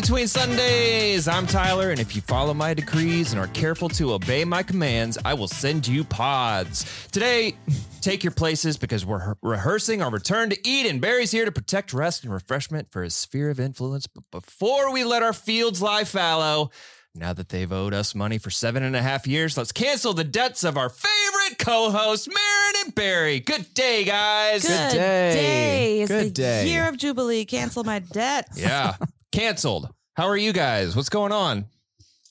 Between Sundays. I'm Tyler, and if you follow my decrees and are careful to obey my commands, I will send you pods. Today, take your places because we're rehearsing our return to Eden. Barry's here to protect rest and refreshment for his sphere of influence. But before we let our fields lie fallow, now that they've owed us money for seven and a half years, let's cancel the debts of our favorite co-hosts, Marin and Barry. Good day, guys. Good day. day. It's Good the day. year of Jubilee. Cancel my debts. Yeah. Canceled. How are you guys? What's going on?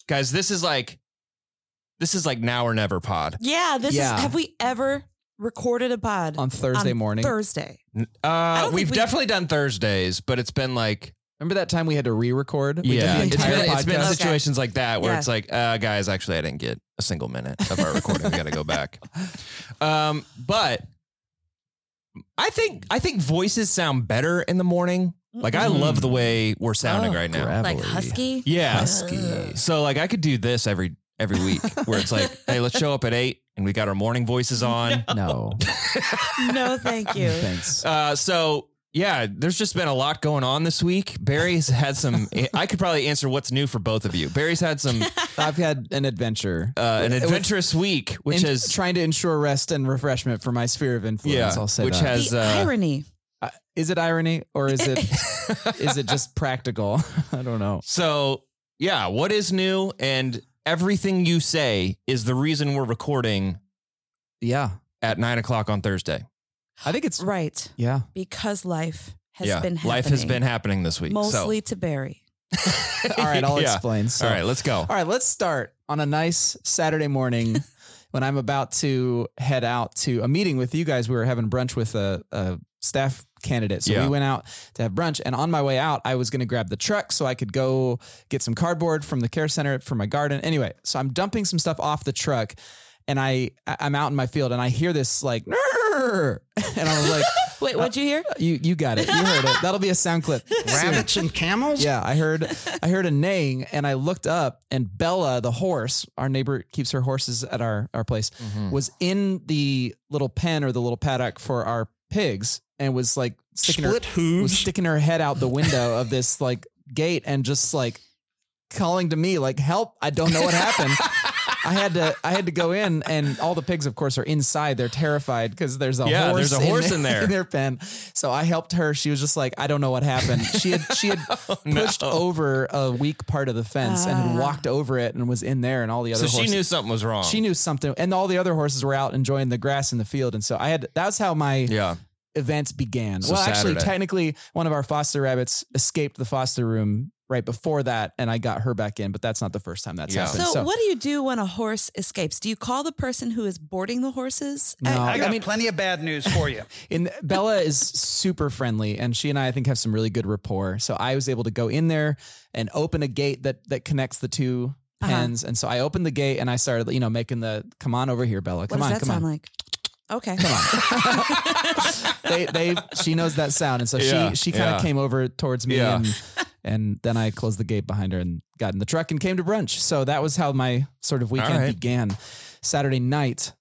Guys, this is like this is like now or never pod. Yeah, this Yeah. is have we ever recorded a pod on Thursday on morning. Thursday. Uh don't we've we- definitely done Thursdays, but it's been like Remember that time we had to re-record? We did yeah, the it's entire been, it's been podcast? Okay. situations like that where Yeah. it's like, uh guys, actually I didn't get a single minute of our recording. we got to go back. Um but I think I think voices sound better in the morning. Like I love the way we're sounding Oh, right now. gravelly. Like husky. Yeah. Husky. So like I could do this every every week where it's like, hey, let's show up at eight and we got our morning voices on. No, No, thank you. thanks. Uh, so yeah, there's just been a lot going on this week. Barry's had some. I could probably answer what's new for both of you. Barry's had some I've had an adventure. uh, an With- adventurous week, which in has trying to ensure rest and refreshment for my sphere of influence. yeah, I'll say which that. has the uh, irony. Is it irony or is it is it just practical? I don't know. so yeah. What is new and everything you say is the reason we're recording Yeah, at nine o'clock on Thursday. I think it's Right. yeah. Because life has yeah, been happening. life has been happening this week. mostly to Barry. All right, I'll Yeah. explain. So, All right, let's go. All right, let's start on a nice Saturday morning when I'm about to head out to a meeting with you guys. We were having brunch with a, a staff candidate. So Yeah. we went out to have brunch. And on my way out, I was going to grab the truck so I could go get some cardboard from the care center for my garden. Anyway, so I'm dumping some stuff off the truck and I, I- I'm out in my field and I hear this like, and I was like, Wait, what'd you hear? you, you got it. You heard it. That'll be a sound clip. Rabbits and camels? Yeah, I heard I heard a neighing and I looked up and Bella the horse, our neighbor keeps her horses at our our place, Mhm. was in the little pen or the little paddock for our pigs and was like sticking Split her was hooves. sticking her head out the window of this like gate and just like calling to me like help, I don't know what happened. I had to I had to go in and all the pigs of course are inside. They're terrified because there's a Yeah, horse there's a horse in there. in their pen. So I helped her. She was just like, I don't know what happened. She had she had pushed no. over a weak part of the fence and had Ah. walked over it and was in there and all the other horses. So she knew something was wrong. she knew something and all the other horses were out enjoying the grass in the field and so I had that's how my Yeah. Events began. So well, actually, technically, one of our foster rabbits escaped the foster room right before that, and I got her back in. But that's not the first time that's Yeah. happened. So, So, what do you do when a horse escapes? Do you call the person who is boarding the horses? No. I I mean- plenty of bad news for you. in Bella is super friendly, and she and I, I think, have some really good rapport. So I was able to go in there and open a gate that that connects the two Uh-huh. pens, and so I opened the gate and I started, you know, making the "Come on over here, Bella. what Come does on, that come sound on." like? Okay. Come on. they they she knows that sound, and so Yeah, she she kind of yeah. came over towards me, Yeah. and and then I closed the gate behind her and got in the truck and came to brunch. So that was how my sort of weekend right. began. Saturday night,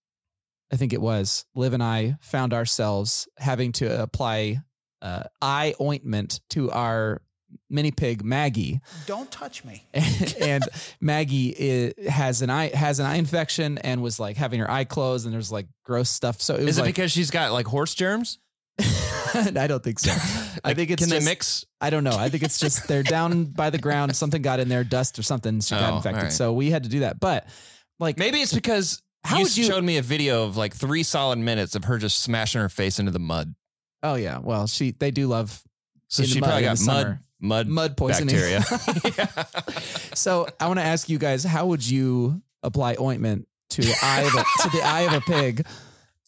I think it was. Liv and I found ourselves having to apply uh, eye ointment to our mini pig Maggie, Don't touch me. and Maggie i has an eye has an eye infection and was like having her eye closed, and there's like gross stuff. So it was Is it like, because she's got like horse germs? I don't think so. I think it's Can just, they mix? I don't know. I think it's just they're down by the ground. Something got in there, dust or something. She got Oh, infected. all right. So we had to do that. But like, Maybe it's because How you you- showed me a video of like three solid minutes of her just smashing her face into the mud. oh yeah, well she they do love So she probably got the mud, summer. Mud, mud poisoning. bacteria. Yeah. so I want to ask you guys, how would you apply ointment to the eye of a, to the eye of a pig?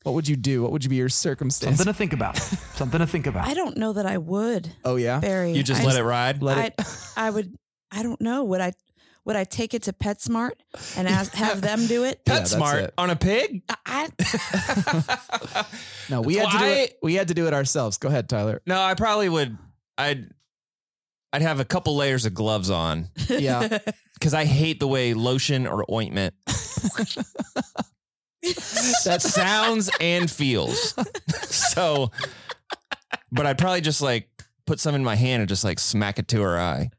What would you do? What would you be your circumstance? Something to think about. Something to think about. I don't know that I would, oh yeah, Barry. You just I let it ride. let I, it. I would. I don't know. Would I? Would I take it to PetSmart and ask, have them do it? Yeah, Pet smart it. on a pig. I, No, we had to do it. We had to do it ourselves. Go ahead, Tyler. No, I probably would. I'd I'd have a couple layers of gloves on Yeah, because I hate the way lotion or ointment that sounds and feels. So, but I'd probably just like put some in my hand and just like smack it to her eye.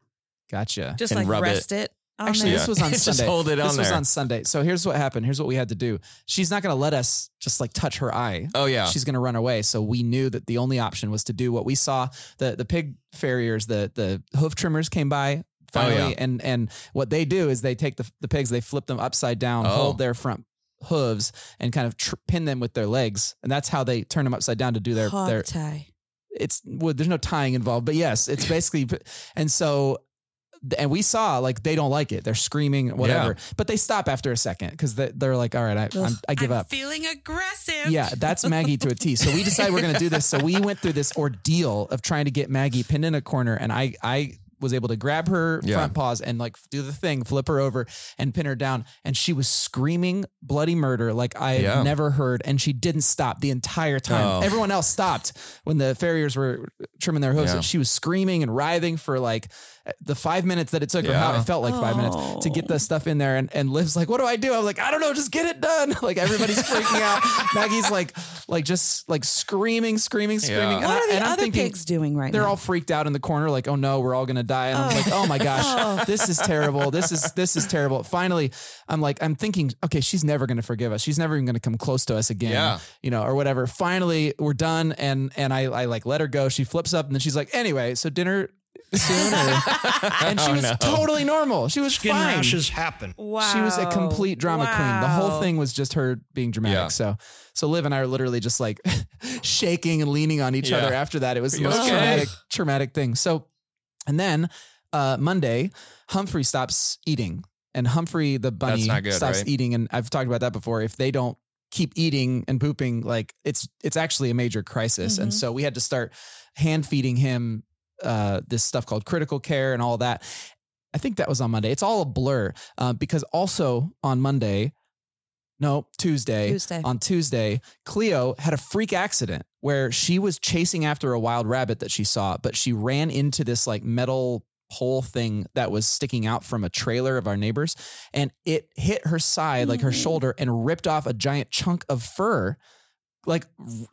Gotcha. Just And like rub it. rest it. On Actually, there. this was on Just Sunday. hold it on this was there. on Sunday. So here's what happened. Here's what we had to do. She's not going to let us just like touch her eye. Oh yeah. She's going to run away. So we knew that the only option was to do what we saw. The the pig farriers, the the hoof trimmers came by finally, Oh, yeah. and and what they do is they take the the pigs, they flip them upside down, Oh. hold their front hooves, and kind of tr- pin them with their legs, and that's how they turn them upside down to do their hog their tie. it's well, there's no tying involved, but yes, it's basically, and so, and we saw like they don't like it. They're screaming, whatever, but they stop after a second because they, they're like, all right, I, I give I'm up. Feeling aggressive. Yeah, that's Maggie to a T. So we decided we're going to do this. So we went through this ordeal of trying to get Maggie pinned in a corner, and I, I was able to grab her Yeah. front paws and like do the thing, flip her over, and pin her down. And she was screaming bloody murder like I had Yeah. never heard, and she didn't stop the entire time. Oh. Everyone else stopped when the farriers were trimming their hooves. Yeah. And she was screaming and writhing for like the five minutes that it took, or how Yeah. it felt like five minutes to get the oh. stuff in there. And and Liv's like, "What do I do?" I'm like, "I don't know, just get it done." Like everybody's freaking out. Maggie's like, like just like screaming, screaming, screaming. Yeah. And, What I, are the and I'm other thinking, pigs doing right they're now? all freaked out in the corner, like, "Oh no, we're all gonna die." And I'm like, "Oh my gosh, oh. this is terrible. This is this is terrible." Finally, I'm like, I'm thinking, okay, she's never gonna forgive us. She's never even gonna come close to us again. Yeah. you know, or whatever. Finally, we're done, and and I I like let her go. She flips up, and then she's like, "Anyway, so dinner." Soon, and she Oh, was no. totally normal. She was Skin fine. rashes happen. wow. She was a complete drama queen. The whole thing was just her being dramatic. Yeah. So, so Liv and I are literally just like shaking and leaning on each Yeah. other after that. It was the most okay? traumatic, traumatic thing. So, and then uh, Monday, Humphrey stops eating, and Humphrey the bunny good, stops right? eating. And I've talked about that before. If they don't keep eating and pooping, like it's it's actually a major crisis. And Mhm. so we had to start hand feeding him uh, this stuff called critical care and all that. I think that was on Monday. It's all a blur uh, because also on Monday, no Tuesday, Tuesday. on Tuesday, Cleo had a freak accident where she was chasing after a wild rabbit that she saw, but she ran into this like metal pole thing that was sticking out from a trailer of our neighbors and it hit her side like her Mm. shoulder and ripped off a giant chunk of fur like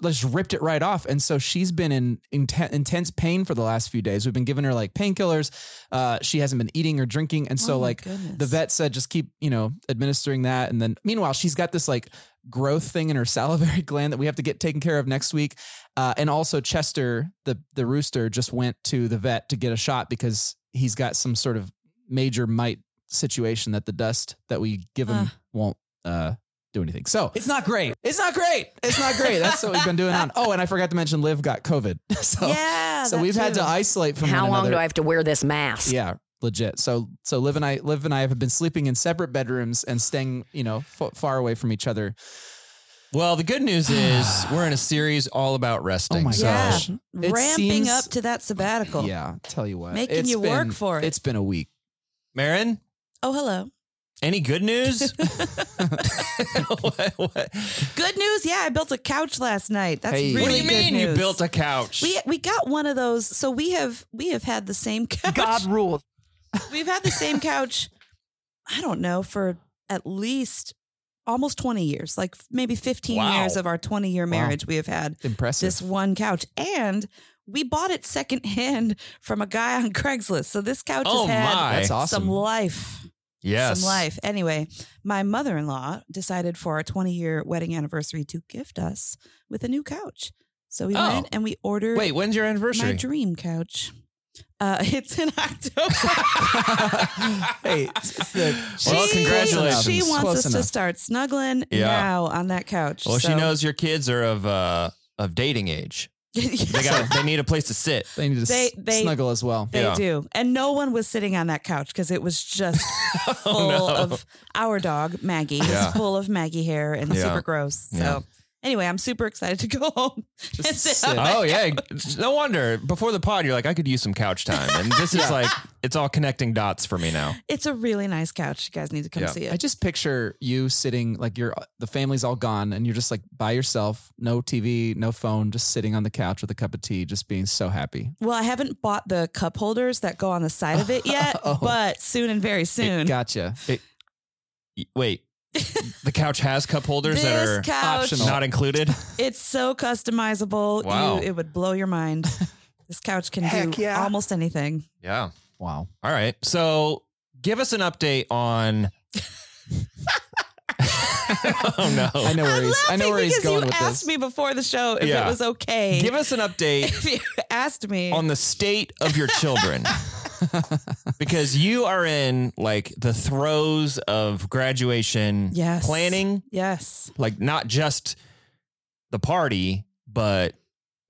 just ripped it right off. And so she's been in inten- intense pain for the last few days. We've been giving her like painkillers. Uh she hasn't been eating or drinking. And so Oh like goodness. the vet said just keep you know administering that. And then meanwhile she's got this like growth thing in her salivary gland that we have to get taken care of next week. Uh, and also chester the the rooster just went to the vet to get a shot because he's got some sort of major mite situation that the dust that we give him Ah. won't uh do anything so it's not great it's not great it's not great that's what we've been doing on oh and i forgot to mention liv got covid so yeah. so we've had to isolate from How one long another. do I have to wear this mask? Yeah, legit. So so Liv and I Liv and I have been sleeping in separate bedrooms and staying, you know, f- far away from each other. Well, the good news is we're in a series all about resting. Oh my so gosh. It ramping seems- up to that sabbatical. Yeah, tell you what. Making It's you work for it. It's been a week. Marin, Oh, hello. Any good news? what, what? Good news. Yeah, I built a couch last night. That's Hey. really What do you good mean news. you built a couch? we we got one of those. So we have we have had the same couch. God rules. We've had the same couch. I don't know for at least almost twenty years, like maybe fifteen Wow. years of our twenty year marriage. We have had Impressive. this one couch, and we bought it secondhand from a guy on Craigslist. So this couch oh has had my! That's awesome. some life. Yes. Some life. Anyway, my mother in law decided for our 20 year wedding anniversary to gift us with a new couch. So we Oh. went and we ordered Wait, when's your anniversary? my dream couch. Uh, it's in October. hey, it's, it's Well, She- congratulations. She wants Close us to start snuggling Yeah. now on that couch. well, she knows your kids are of uh of dating age. They got they need a place to sit. they need to They- s- they- snuggle as well. They Yeah. do. And no one was sitting on that couch because it was just oh, full Oh, no. of our dog, Maggie. It was Yeah. full of Maggie hair and Yeah. super gross. So Yeah. Anyway, I'm super excited to go home and Just sit, sit. on my Oh yeah, couch. no wonder. Before the pod, you're like, I could use some couch time, and this is like, it's all connecting dots for me now. It's a really nice couch. You guys need to come Yeah. see I it. just picture you sitting like you're the family's all gone and you're just like by yourself, no TV, no phone, just sitting on the couch with a cup of tea, just being so happy. Well, I haven't bought the cup holders that go on the side of it yet, Oh. but soon and very soon. Gotcha. It, y- wait, the couch has cup holders this that are couch, optional. not included. it's so customizable. Wow. You, it would blow your mind. This couch can Heck do yeah. almost anything. Yeah. Wow. All right. So give us an update on. oh no! I know where I'm he's. I know laughing where he's because going you with asked this. me before the show if Yeah. it was okay. Give us an update if you asked me. on the state of your children. Because you are in like the throes of graduation Yes. planning, yes. like not just the party, but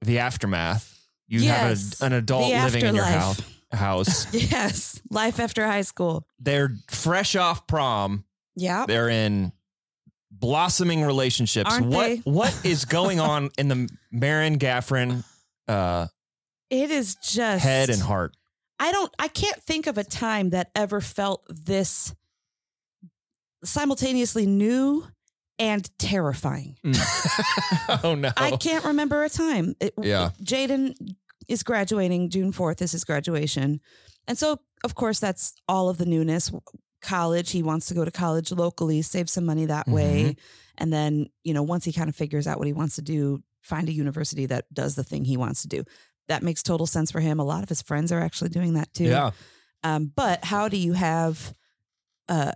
the aftermath. You Yes. have a, an adult The living in your house. House. Yes. Life after high school. They're fresh off prom. Yeah. They're in blossoming relationships. Aren't what they? what is going on in the Marin Gaffron uh, It is just head and heart? I don't I can't think of a time that ever felt this simultaneously new and terrifying. Mm. oh no! I can't remember a time. It- Yeah. Jaden is graduating June 4th is his graduation. And so of course that's all of the newness. College, he wants to go to college locally, save some money that mm-hmm. way. And then, you know, once he kind of figures out what he wants to do, find a university that does the thing he wants to do. That makes total sense for him. A lot of his friends are actually doing that too. Yeah. Um, but how do you have uh,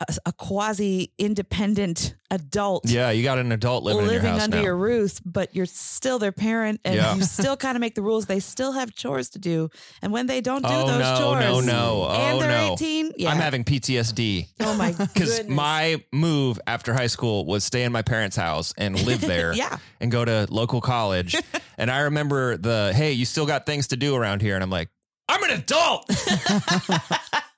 a, a quasi independent adult Yeah, you got an adult living, in your house under now. your roof, but you're still their parent and Yeah. you still kind of make the rules. They still have chores to do. And when they don't do oh those no, chores no, no! Oh and they're no! 18, yeah. I'm having PTSD oh my God. because my move after high school was stay in my parents' house and live there. Yeah. and go to local college. and I remember the hey, you still got things to do around here, and I'm like, I'm an adult.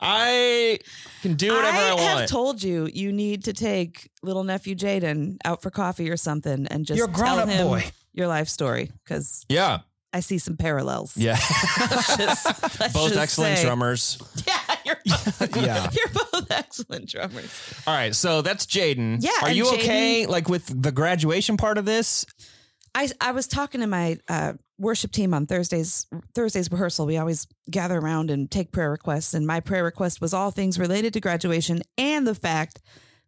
I can do whatever I, I want. have told you you need to take little nephew Jaden out for coffee or something and just You're a tell grown-up him boy. your life story because yeah, I see some parallels. yeah. Let's just- let's Both just excellent say. drummers. Yeah, you're both, Yeah. you're both excellent drummers. All right, so that's Jaden. Yeah, are you Jaden- okay? Like with the graduation part of this? I I was talking to my uh, worship team on Thursdays Thursdays rehearsal. We always gather around and take prayer requests, and my prayer request was all things related to graduation and the fact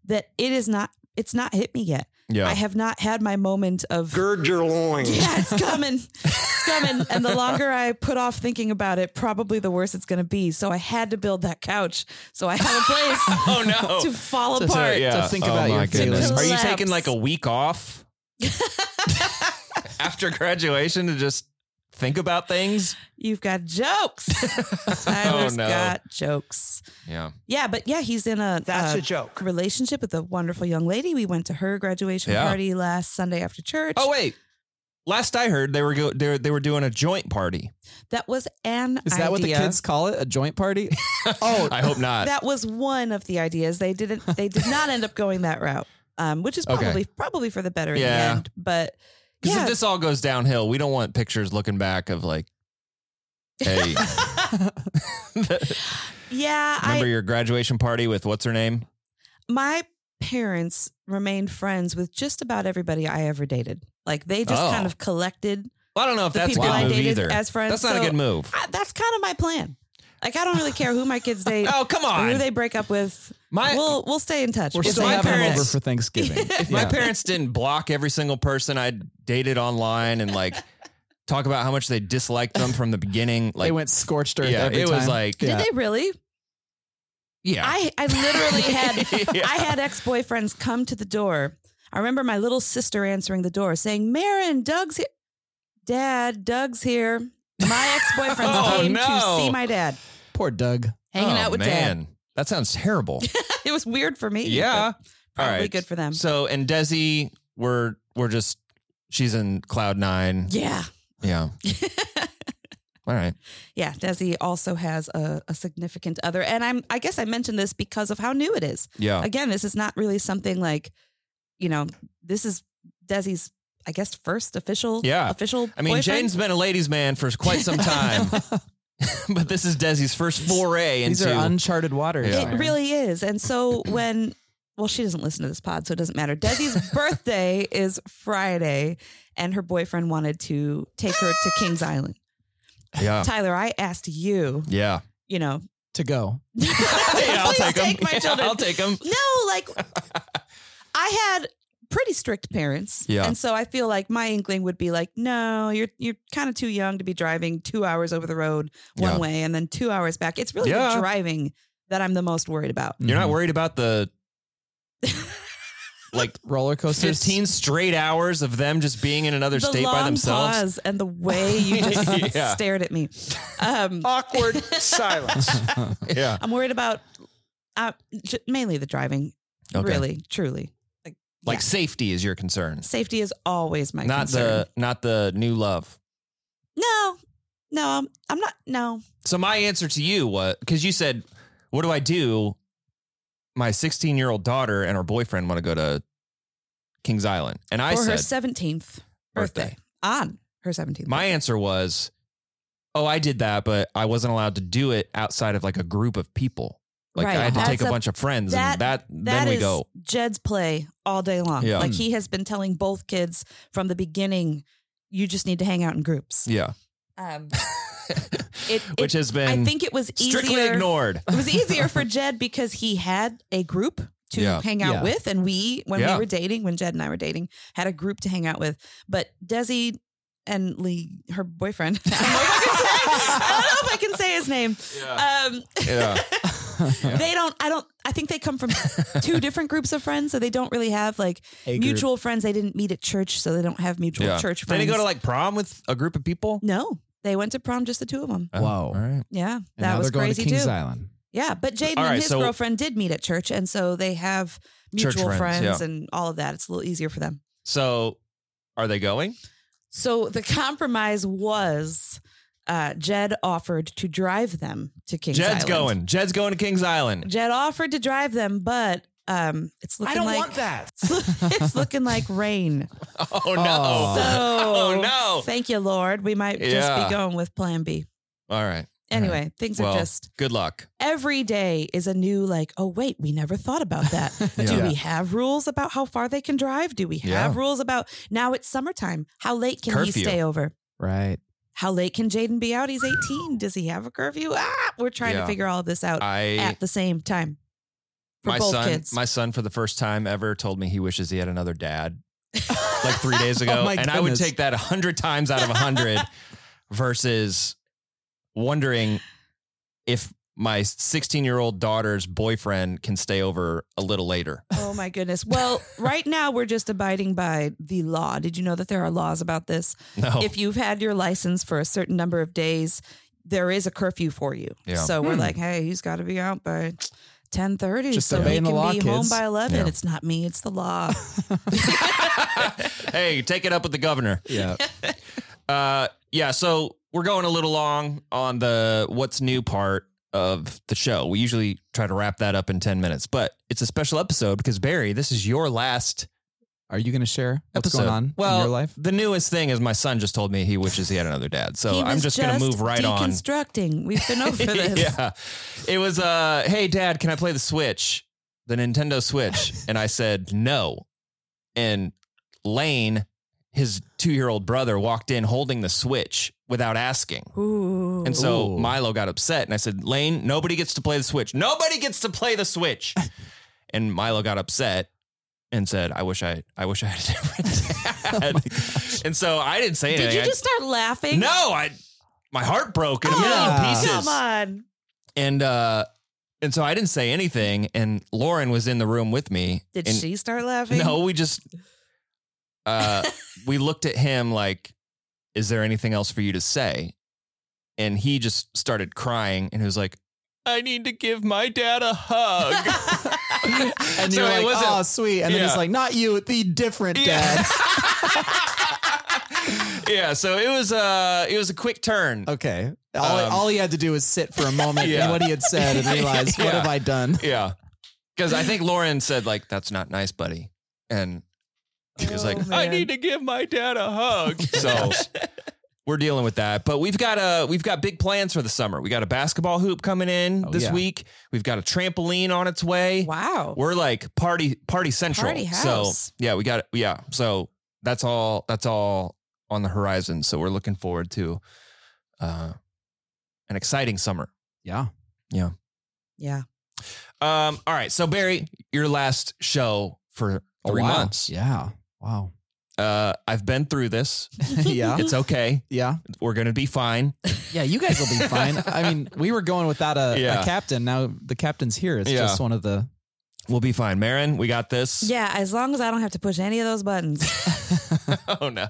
that it is not it's not hit me yet. Yeah. I have not had my moment of Gird your loins. yeah, it's coming, it's coming, and the longer I put off thinking about it, probably the worse it's going to be. So I had to build that couch so I have a place Oh no. to fall So, apart. yeah. To think oh, about my your goodness. feelings. Are you taking like a week off after graduation to just think about things? You've got jokes. Tyler's Oh, no. got jokes. Yeah. Yeah, but yeah, he's in a That's uh, a joke. relationship with a wonderful young lady. We went to her graduation Yeah. party last Sunday after church. Oh wait. Last I heard, they were go- they were, they were doing a joint party. that was an Is that what the kids call it? A joint party? oh, I hope not. That was one of the ideas. They didn't. They did not end up going that route, um, which is Okay. probably probably for the better in Yeah. the end. But Because yeah, if this all goes downhill, we don't want pictures looking back of like, hey, yeah, remember I your graduation party with what's her name? my parents remained friends with just about everybody I ever dated. Like they just Oh. kind of collected. Well, I don't know if that's a good move either. as friends, That's not a good move. I, that's kind of my plan. Like I don't really care who my kids date. Oh, come on, Who on. they break up with. My- we'll we'll stay in touch. we're If still my having them over for Thanksgiving. If my Yeah. parents didn't block every single person I dated online and like talk about how much they disliked them from the beginning, like they went scorched earth. yeah, every it was time. like Did Yeah. they really? yeah, I, I literally had Yeah. I had ex boyfriends come to the door. I remember my little sister answering the door saying, Marin, Doug's here. Dad, Doug's here. My ex boyfriends Oh, came no. to see my dad, Poor Doug. hanging Oh, out with man. That sounds terrible. it was weird for me. yeah. but Probably All right. good for them. So and Desi, we're we're just she's in cloud nine. yeah. Yeah. All right. Yeah. Desi also has a, a significant other. And I'm I guess I mentioned this because of how new it is. Yeah. Again, this is not really something like, you know, this is Desi's I guess first official Yeah. official I mean, boyfriend. Jane's been a ladies' man for quite some time, but this is Desi's first foray These into. are uncharted waters. Yeah. It really is. And so when, well, she doesn't listen to this pod, so it doesn't matter. Desi's birthday is Friday, and her boyfriend wanted to take her to Kings Island. yeah. Tyler, I asked you, Yeah. you know, to go. Yeah, I'll please take them. my children. I'll take them. No, like I had pretty strict parents. Yeah. And so I feel like my inkling would be like, no, you're you're kind of too young to be driving two hours over the road one Yeah. way and then two hours back. It's really Yeah. the driving that I'm the most worried about. You're not Mhm. worried about the like roller coasters. 15 straight hours of them just being in another the state long by themselves. pause and the way you just Yeah. stared at me. Um, Awkward silence. Yeah. I'm worried about uh, mainly the driving. Okay. Really, truly. Like, yeah. safety is your concern. safety is always my Not concern. the not the new love. no, no, I'm, not. No, So my answer to you was because you said, "What do I do?" My 16 year old daughter and her boyfriend want to go to Kings Island, and I for her said, 17th birthday. Birthday. on her 17th. my birthday. answer was, "Oh, I did that, but I wasn't allowed to do it outside of like a group of people. Like Right. I had to That's take a, a- bunch of friends, that- and that, That then we is go. Jed's play all day long. Yeah. Like he has been telling both kids from the beginning, you just need to hang out in groups. Yeah, Um, it, which it- has been I think it was strictly easier. ignored. It was easier for Jed because he had a group to Yeah. hang out Yeah. with, and we, when Yeah. we were dating, when Jed and I were dating, had a group to hang out with. But Desi and Lee, her boyfriend, I don't know if I can say, I don't know if I can say his name. Um, Yeah, they don't. I don't. I think they come from two different groups of friends, so they don't really have like A group. mutual friends. They didn't meet at church, so they don't have mutual yeah. church Did they go to like prom with a group of people? No, they went to prom just the two of them. Oh, Whoa. all right. Yeah, And that now was they're going crazy to Kings too. Island. Yeah, but Jaden All right, and his so- girlfriend did meet at church, and so they have mutual friends, friends, yeah. and all of that. It's a little easier for them. So, are they going? So the compromise was uh, Jed offered to drive them to Kings Jed's Island. going. Jed's going to Kings Island. Jed offered to drive them, but um, it's looking I don't like want that. it's looking like rain. Oh no! Oh. So oh no! Thank you, Lord. We might just Yeah. be going with Plan B. All right. Anyway, things Well, are just good luck. every day is a new like. Oh wait, we never thought about that. Do Yeah. we have rules about how far they can drive? Do we have Yeah. rules about now it's summertime? How late can Curfew. he stay over? Right. How late can Jaden be out? He's 18. Does he have a curfew? Ah, we're trying Yeah. to figure all of this out I at the same time my son kids. my son for the first time ever told me he wishes he had another dad like three days ago Oh and i would take that a hundred times out of a hundred versus wondering if my 16 year old daughter's boyfriend can stay over a little later oh my goodness. Well, right now we're just abiding by the law. Did you know that there are laws about this? no If you've had your license for a certain number of days, there is a curfew for you. Yeah. So we're Hmm. like, hey, he's got to be out by 10:30 Just so he can the law, be home by 11. Yeah. It's not me, it's the law. hey take it up with the governor Yeah. Uh, yeah. So we're going a little long on the what's new part of the show. We usually try to wrap that up in ten minutes, but it's a special episode because Barry, this is your last Are you going to share what's episode. going on well, in your life? the newest thing is my son just told me he wishes he had another dad. So I'm was just, gonna move right on. deconstructing. We've been over this. yeah. It was uh hey dad, can I play the Switch? The Nintendo Switch. and I said no. And Lane, his two year old brother, walked in holding the Switch without asking. Ooh. And so Ooh. Milo got upset and I said, Lane, nobody gets to play the Switch. Nobody gets to play the Switch. and Milo got upset and said, I wish I I wish I had a different dad. and so I didn't say anything. Did you I- just start laughing? no, I my heart broke in a Oh, million pieces. Come on. And uh and so I didn't say anything and Lauren was in the room with me. Did she start laughing? No, we just uh we looked at him like is there anything else for you to say? And he just started crying and he was like I need to give my dad a hug. And So you're it like, wasn't- oh, sweet. And then he's like, not you, the different Yeah. dad. yeah, so it was uh it was a quick turn. Okay. All, Um, all he had to do was sit for a moment Yeah. in what he had said and realize, what Yeah. have I done? Yeah. Because I think Lauren said, like, that's not nice, buddy. And he was Oh, like, I need to give my dad a hug. So we're dealing with that. But we've got a we've got big plans for the summer. We got a basketball hoop coming in Oh, this yeah. week. We've got a trampoline on its way. Wow. We're like party party central. Party So yeah, we got yeah. So that's all that's all on the horizon. So we're looking forward to uh an exciting summer. Yeah. Yeah. Yeah. Um, all right. So Barry, your last show for three months. Yeah. Wow. Uh, I've been through this. yeah. It's okay. Yeah. We're gonna be fine. Yeah. You guys will be fine. I mean, we were going without a, Yeah. a captain. Now the captain's here. It's Yeah. just one of the. We'll be fine. Marin, we got this. Yeah, as long as I don't have to push any of those buttons. oh no.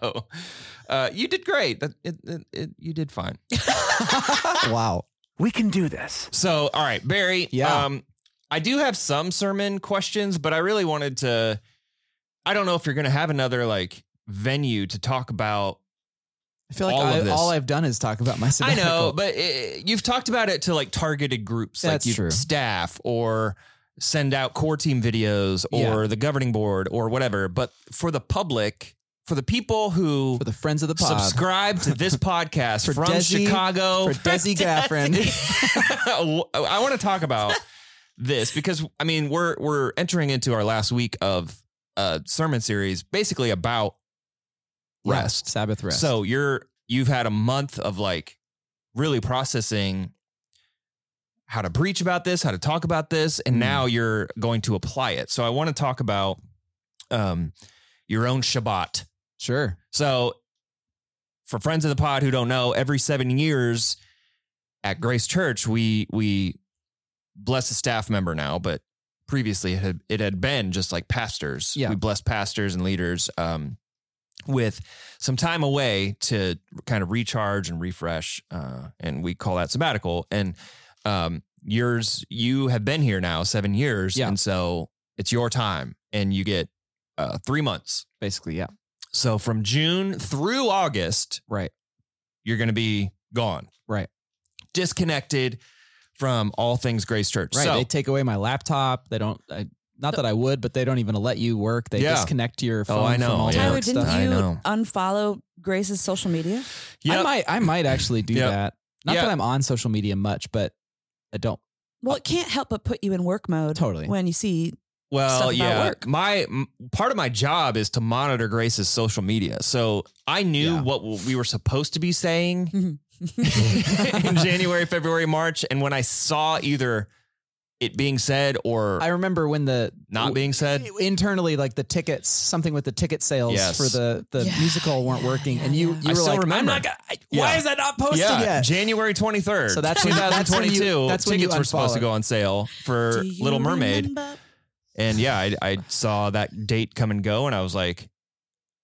Uh, you did great. That it, it, it, you did fine. wow. We can do this. So, all right, Barry. Yeah. Um, I do have some sermon questions, but I really wanted to. I don't know if you're going to have another like venue to talk about. I feel like All I, all I've done is talk about my I know, but it, you've talked about it to like targeted groups, That's like you staff or send out core team videos or Yeah. the governing board or whatever. But for the public, for the people who for the friends of the pod. subscribe to this podcast from Desi- Chicago, for Desi Gaffron. I want to talk about this because I mean we're we're entering into our last week of a sermon series, basically about Yeah, rest. Sabbath rest. So you're you've had a month of like really processing how to preach about this, how to talk about this, and Mm. now you're going to apply it. So I want to talk about um your own Shabbat. sure. So for friends of the pod who don't know, every seven years at Grace Church, we we bless a staff member now, but previously it had it had been just like pastors. Yeah. We bless pastors and leaders um, with some time away to kind of recharge and refresh. Uh, and we call that sabbatical. And um, yours, you have been here now seven years. Yeah. And so it's your time and you get uh, three months. Basically, yeah. So from June through August, Right. you're going to be gone, Right. disconnected from all things Grace Church. Right. So they take away my laptop. They don't. I, not that I would, but they don't even let you work. They Yeah. disconnect your Oh, phone I know. from all Yeah. Tyler, didn't stuff. I you know. unfollow Grace's social media? Yep. I might. I might actually do Yep. that. Not Yeah. that I'm on social media much, but I don't. Well, it can't help but put you in work mode. Totally. When you see, Well, stuff about yeah. work. My m- part of my job is to monitor Grace's social media. So I knew Yeah. what we were supposed to be saying Mhm. in January, February, March, and when I saw either it being said or I remember when the not being said, internally, like the tickets, something with the ticket sales Yes. for the the Yeah, musical weren't yeah, working, yeah, and you you I were still like, remember. I'm not gonna, I- why is that not posted yeah, yet? January twenty third. So that's when- that's when you- 2022. that's when tickets were supposed to go on sale for Little Mermaid. remember? And yeah, I, I saw that date come and go, and I was like,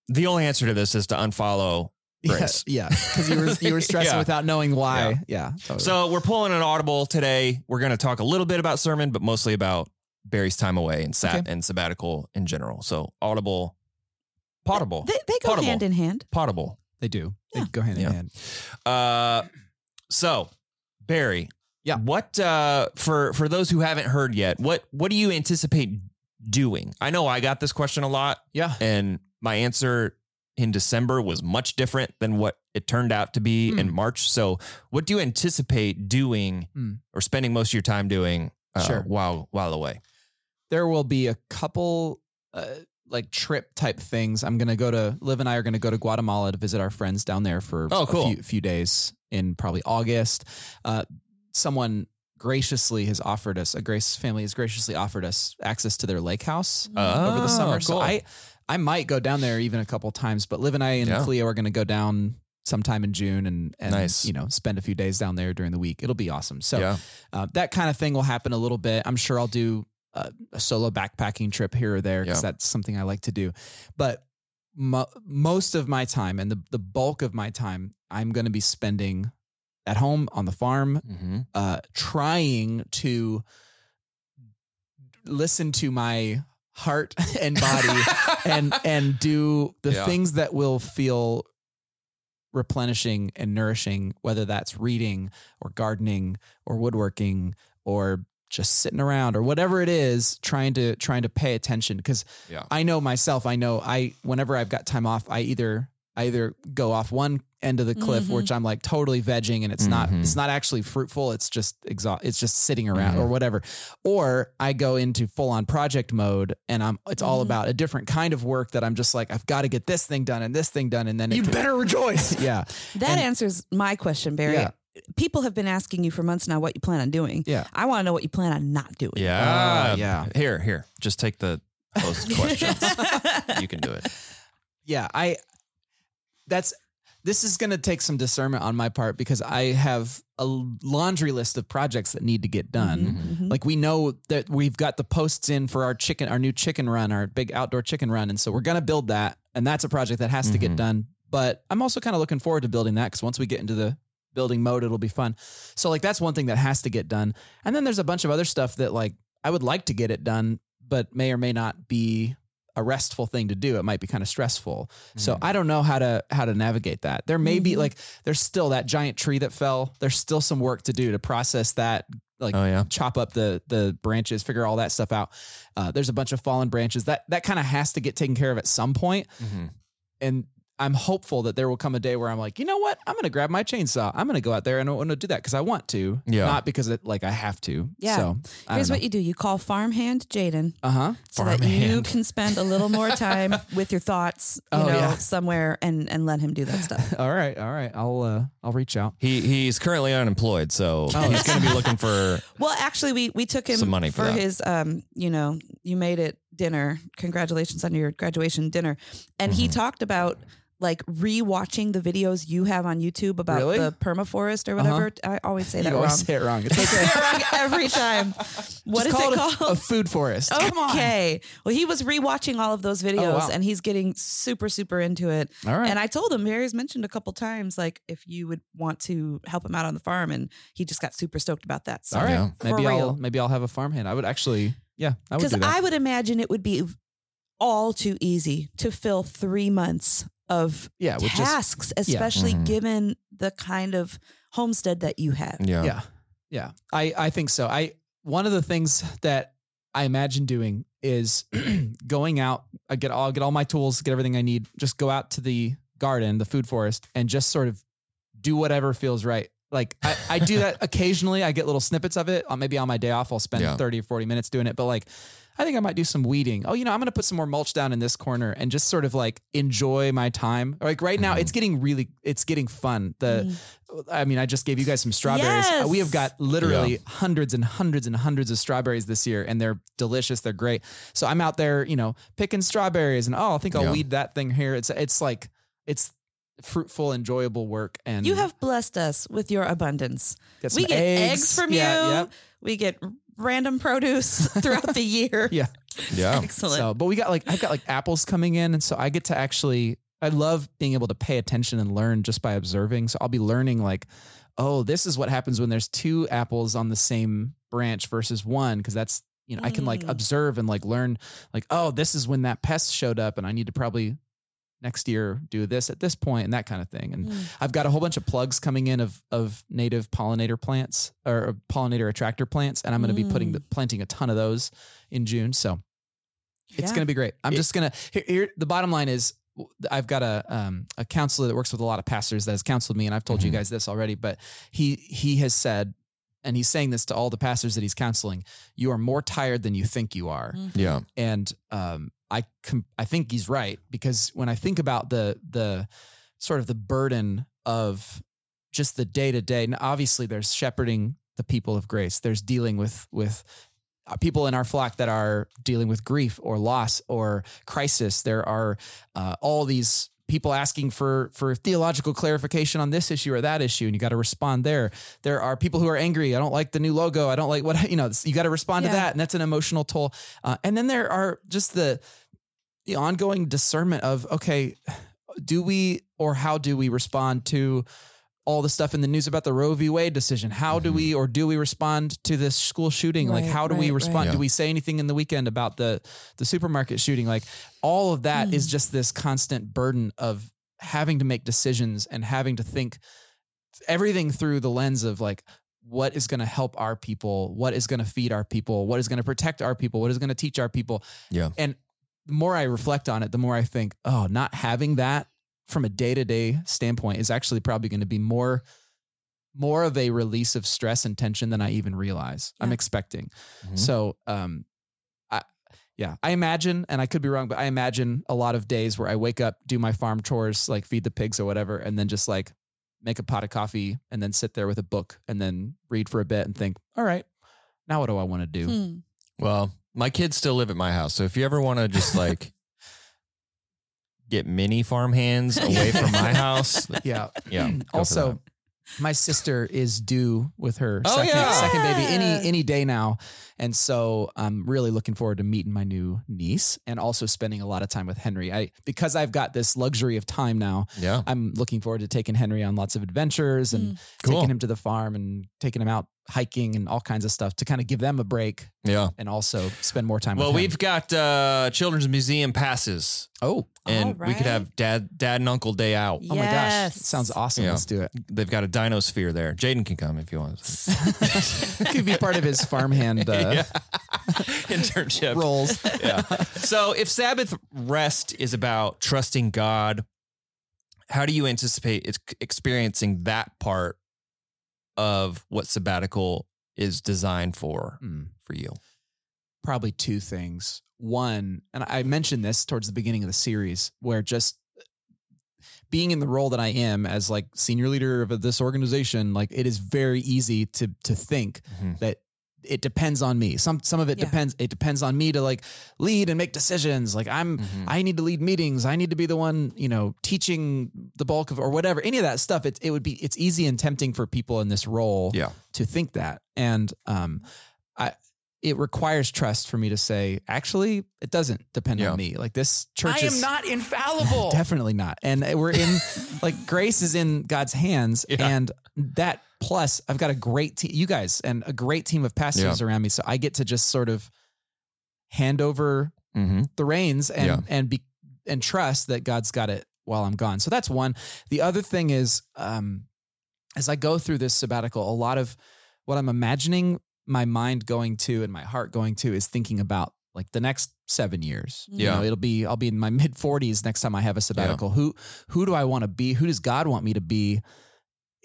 the only answer to this is to unfollow Grace. Yeah, because you were you were stressing Yeah. without knowing why. Yeah. totally. So we're pulling an audible today. We're going to talk a little bit about sermon, but mostly about Barry's time away and sat Okay. and sabbatical in general. So audible, potable, They, they go Potable. hand in hand. potable. they do. They Yeah. go hand Yeah. in hand. Uh, so Barry, Yeah. What uh, for for those who haven't heard yet? What what do you anticipate doing? I know I got this question a lot, Yeah. and my answer in December was much different than what it turned out to be Hmm. in March. So, what do you anticipate doing Hmm. or spending most of your time doing uh, Sure. while while away? there will be a couple uh, like trip type things. I'm gonna go to Liv and I are gonna go to Guatemala to visit our friends down there for Oh, cool. a few, few days in probably August. Uh, someone graciously has offered us a Grace family has graciously offered us access to their lake house over the Oh, summer. So. I I might go down there even a couple times. But Liv and I and Yeah. Cleo are gonna go down sometime in June and and Nice. you know spend a few days down there during the week. It'll be awesome. So yeah, uh, that kind of thing will happen a little bit. I'm sure I'll do a, a solo backpacking trip here or there because Yeah. that's something I like to do. But mo- most of my time and the, the bulk of my time, I'm going to be spending at home on the farm, hmm uh, trying to listen to my heart and body and and do the Yeah. things that will feel replenishing and nourishing whether that's reading or gardening or woodworking or just sitting around or whatever it is trying to trying to pay attention because Yeah. I know myself I know I whenever I've got time off I either I either go off one end of the cliff Mhm. which I'm like totally vegging and it's not Mhm. it's not actually fruitful it's just exhaust it's just sitting around Mhm. or whatever or I go into full on project mode and I'm it's all Mhm. about a different kind of work that I'm just like I've got to get this thing done and this thing done and then You can- better rejoice. yeah That And- answers my question, Barry. Yeah. People have been asking you for months now what you plan on doing. Yeah. I want to know what you plan on not doing. yeah, Uh, yeah. Here, here, just take the post questions. you can do it. yeah, I that's this is going to take some discernment on my part because I have a laundry list of projects that need to get done. Mhm. Like we know that we've got the posts in for our chicken, our new chicken run, our big outdoor chicken run, and so we're going to build that, and that's a project that has to get Mhm. done. But I'm also kind of looking forward to building that because once we get into the building mode, it'll be fun. So like that's one thing that has to get done, and then there's a bunch of other stuff that like I would like to get it done, but may or may not be a restful thing to do. It might be kind of stressful. So Mm-hmm. I don't know how to how to navigate that. There may be Mhm. like there's still that giant tree that fell. There's still some work to do to process that. Like Oh yeah. chop up the the branches, figure all that stuff out. Uh, there's a bunch of fallen branches that that kind of has to get taken care of at some point. Mhm. And I'm hopeful that there will come a day where I'm like, you know what? I'm going to grab my chainsaw. I'm going to go out there and I want to do that because I want to, Yeah. not because it like I have to. Yeah. So Here's don't what you do: you call farmhand Jaden. Uh huh. so that you can spend a little more time with your thoughts, you Oh, know, yeah. somewhere and and let him do that stuff. All right. All right. I'll uh I'll reach out. He he's currently unemployed, so Oh, he's going to be looking for. Well, actually, we we took him Some money for for, his um, you know, you made it dinner. Congratulations on your graduation dinner. And he Mhm. talked about like rewatching the videos you have on YouTube about Really? the permafforest or Uh-huh. whatever. I always say that you wrong. always say it wrong. It's say okay. it wrong every time. What is Just call it a- called? Oh, A, food forest. Okay. Well, he was rewatching all of those videos Oh, wow. and he's getting super, super into it. All right. And I told him, Harry's mentioned a couple times, like if you would want to help him out on the farm, and he just got super stoked about that. So All right. Yeah. Maybe For I'll maybe I'll have a farmhand. I would actually. Yeah, I would because do that. I would imagine it would be all too easy to fill three months of yeah, with just tasks, especially Mhm. given the kind of homestead that you have. Yeah. yeah yeah i i think so i one of the things that i imagine doing is going out i get all get all my tools get everything i need just go out to the garden the food forest and just sort of do whatever feels right like i, I do that occasionally i get little snippets of it uh, maybe on my day off i'll spend Yeah. 30 or 40 minutes doing it but like I think I might do some weeding. Oh, you know, I'm going to put some more mulch down in this corner and just sort of like enjoy my time. Like right now, Mhm. it's getting really, it's getting fun. The, I mean, I just gave you guys some strawberries. Yes. Uh, We have got literally hundreds and hundreds and hundreds of strawberries this year, and they're delicious. They're great. So I'm out there, you know, picking strawberries, and oh, I think I'll Yeah. weed that thing here. It's it's like it's fruitful, enjoyable work, and You have blessed us with your abundance. get We get eggs, from Yeah, you. yep. We get random produce throughout the year. Yeah. Yeah. Excellent. So, but we got like I've got like apples coming in, and so I get to actually. I love being able to pay attention and learn just by observing. So I'll be learning like, oh, this is what happens when there's two apples on the same branch versus one, because that's you know I can like Mm. observe and like learn like, oh, this is when that pest showed up, and I need to probably next year do this at this point and that kind of thing. And Mm. I've got a whole bunch of plugs coming in of of native pollinator plants or pollinator attractor plants, and I'm going to be putting Mm. the, planting a ton of those in June. So it's Yeah. going to be great. I'm It- just going to here, here. The bottom line is, I've got a um, a counselor that works with a lot of pastors that has counseled me, and I've told you Mhm. guys this already. But he he has said, and he's saying this to all the pastors that he's counseling: you are more tired than you think you are Yeah. and um, I com- I think he's right because when I think about the the sort of the burden of just the day to day, obviously there's shepherding the people of grace. There's dealing with with uh, people in our flock that are dealing with grief or loss or crisis. There are uh, all these people asking for for theological clarification on this issue or that issue, and you got to respond there. There are people who are angry. I don't like the new logo. I don't like what you know. You got to respond to that, and that's an emotional toll. Uh, and then there are just the the ongoing discernment of okay, do we or how do we respond to all the stuff in the news about the Roe v. Wade decision? How do we or do we respond to this school shooting? like how do we respond? right. Yeah. Do we say anything in the weekend about the the supermarket shooting? Like all of that is Mm. just this constant burden of having to make decisions and having to think everything through the lens of like what is going to help our people, what is going to feed our people, what is going to protect our people, what is going to teach our people. Yeah. And the more I reflect on it, the more I think, oh, not having that from a day to day standpoint is actually probably going to be more more of a release of stress and tension than I even realize. I'm Yeah. expecting. Mhm. So, um, I, yeah, I imagine, and I could be wrong, but I imagine a lot of days where I wake up, do my farm chores, like feed the pigs or whatever, and then just like make a pot of coffee and then sit there with a book and then read for a bit and think, all right, now what do I want to do? Hmm. Well, My kids still live at my house, so if you ever want to just like get mini farm hands away from my house, Yeah. yeah. go for mm. also, that. my sister is due with her Oh, second, yeah. second baby Yeah. any any day now, and so I'm really looking forward to meeting my new niece and also spending a lot of time with Henry. I because I've got this luxury of time now. yeah, I'm looking forward to taking Henry on lots of adventures and mm. Cool. taking him to the farm and taking him out hiking and all kinds of stuff to kind of give them a break yeah. and also spend more time. Well, with him. we've got uh, children's museum passes, oh and All we could have dad, dad and uncle day out. oh my gosh, sounds awesome. Yeah. Let's do it. They've got a Dinosphere there. Jaden can come if you want. Could be part of his farmhand uh, Internship roles. yeah. So if Sabbath rest is about trusting God, how do you anticipate experiencing that part of what sabbatical is designed for Hmm. for you? probably two things. One, and I mentioned this towards the beginning of the series, where just being in the role that I am as like senior leader of this organization, like it is very easy to to think Mhm. that it depends on me. Some some of it Yeah. depends. It depends on me to like lead and make decisions. Like I'm Mhm. I need to lead meetings. I need to be the one, you know, teaching the bulk of or whatever. Any of that stuff. It it would be it's easy and tempting for people in this role Yeah. to think that. And um I it requires trust for me to say, actually, it doesn't depend Yeah. on me. Like this church I is am not infallible. definitely not. And we're in like grace is in God's hands. Yeah. And that plus I've got a great team, you guys, and a great team of pastors around me. So I get to just sort of hand over Mm-hmm. the reins and Yeah. and be and trust that God's got it while I'm gone. So that's one. The other thing is um as I go through this sabbatical, a lot of what I'm imagining my mind going to and my heart going to is thinking about like the next seven years. You Yeah. know, it'll be I'll be in my mid forties next time I have a sabbatical. Who who do I want to be? Who does God want me to be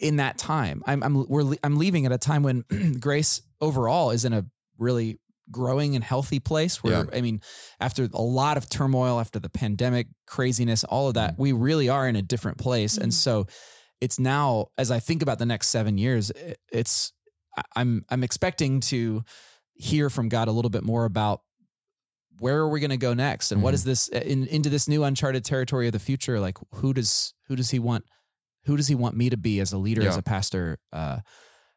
in that time? I'm I'm we're I'm leaving at a time when grace overall is in a really growing and healthy place where I mean, after a lot of turmoil, after the pandemic, craziness, all of that, mm-hmm. we really are in a different place. And Mhm. so it's now as I think about the next seven years, it's I- I'm I'm expecting to hear from God a little bit more about where are we going to go next and what is mm-hmm. this uh, in, into this new uncharted territory of the future like who does who does he want who does he want me to be as a leader as a pastor uh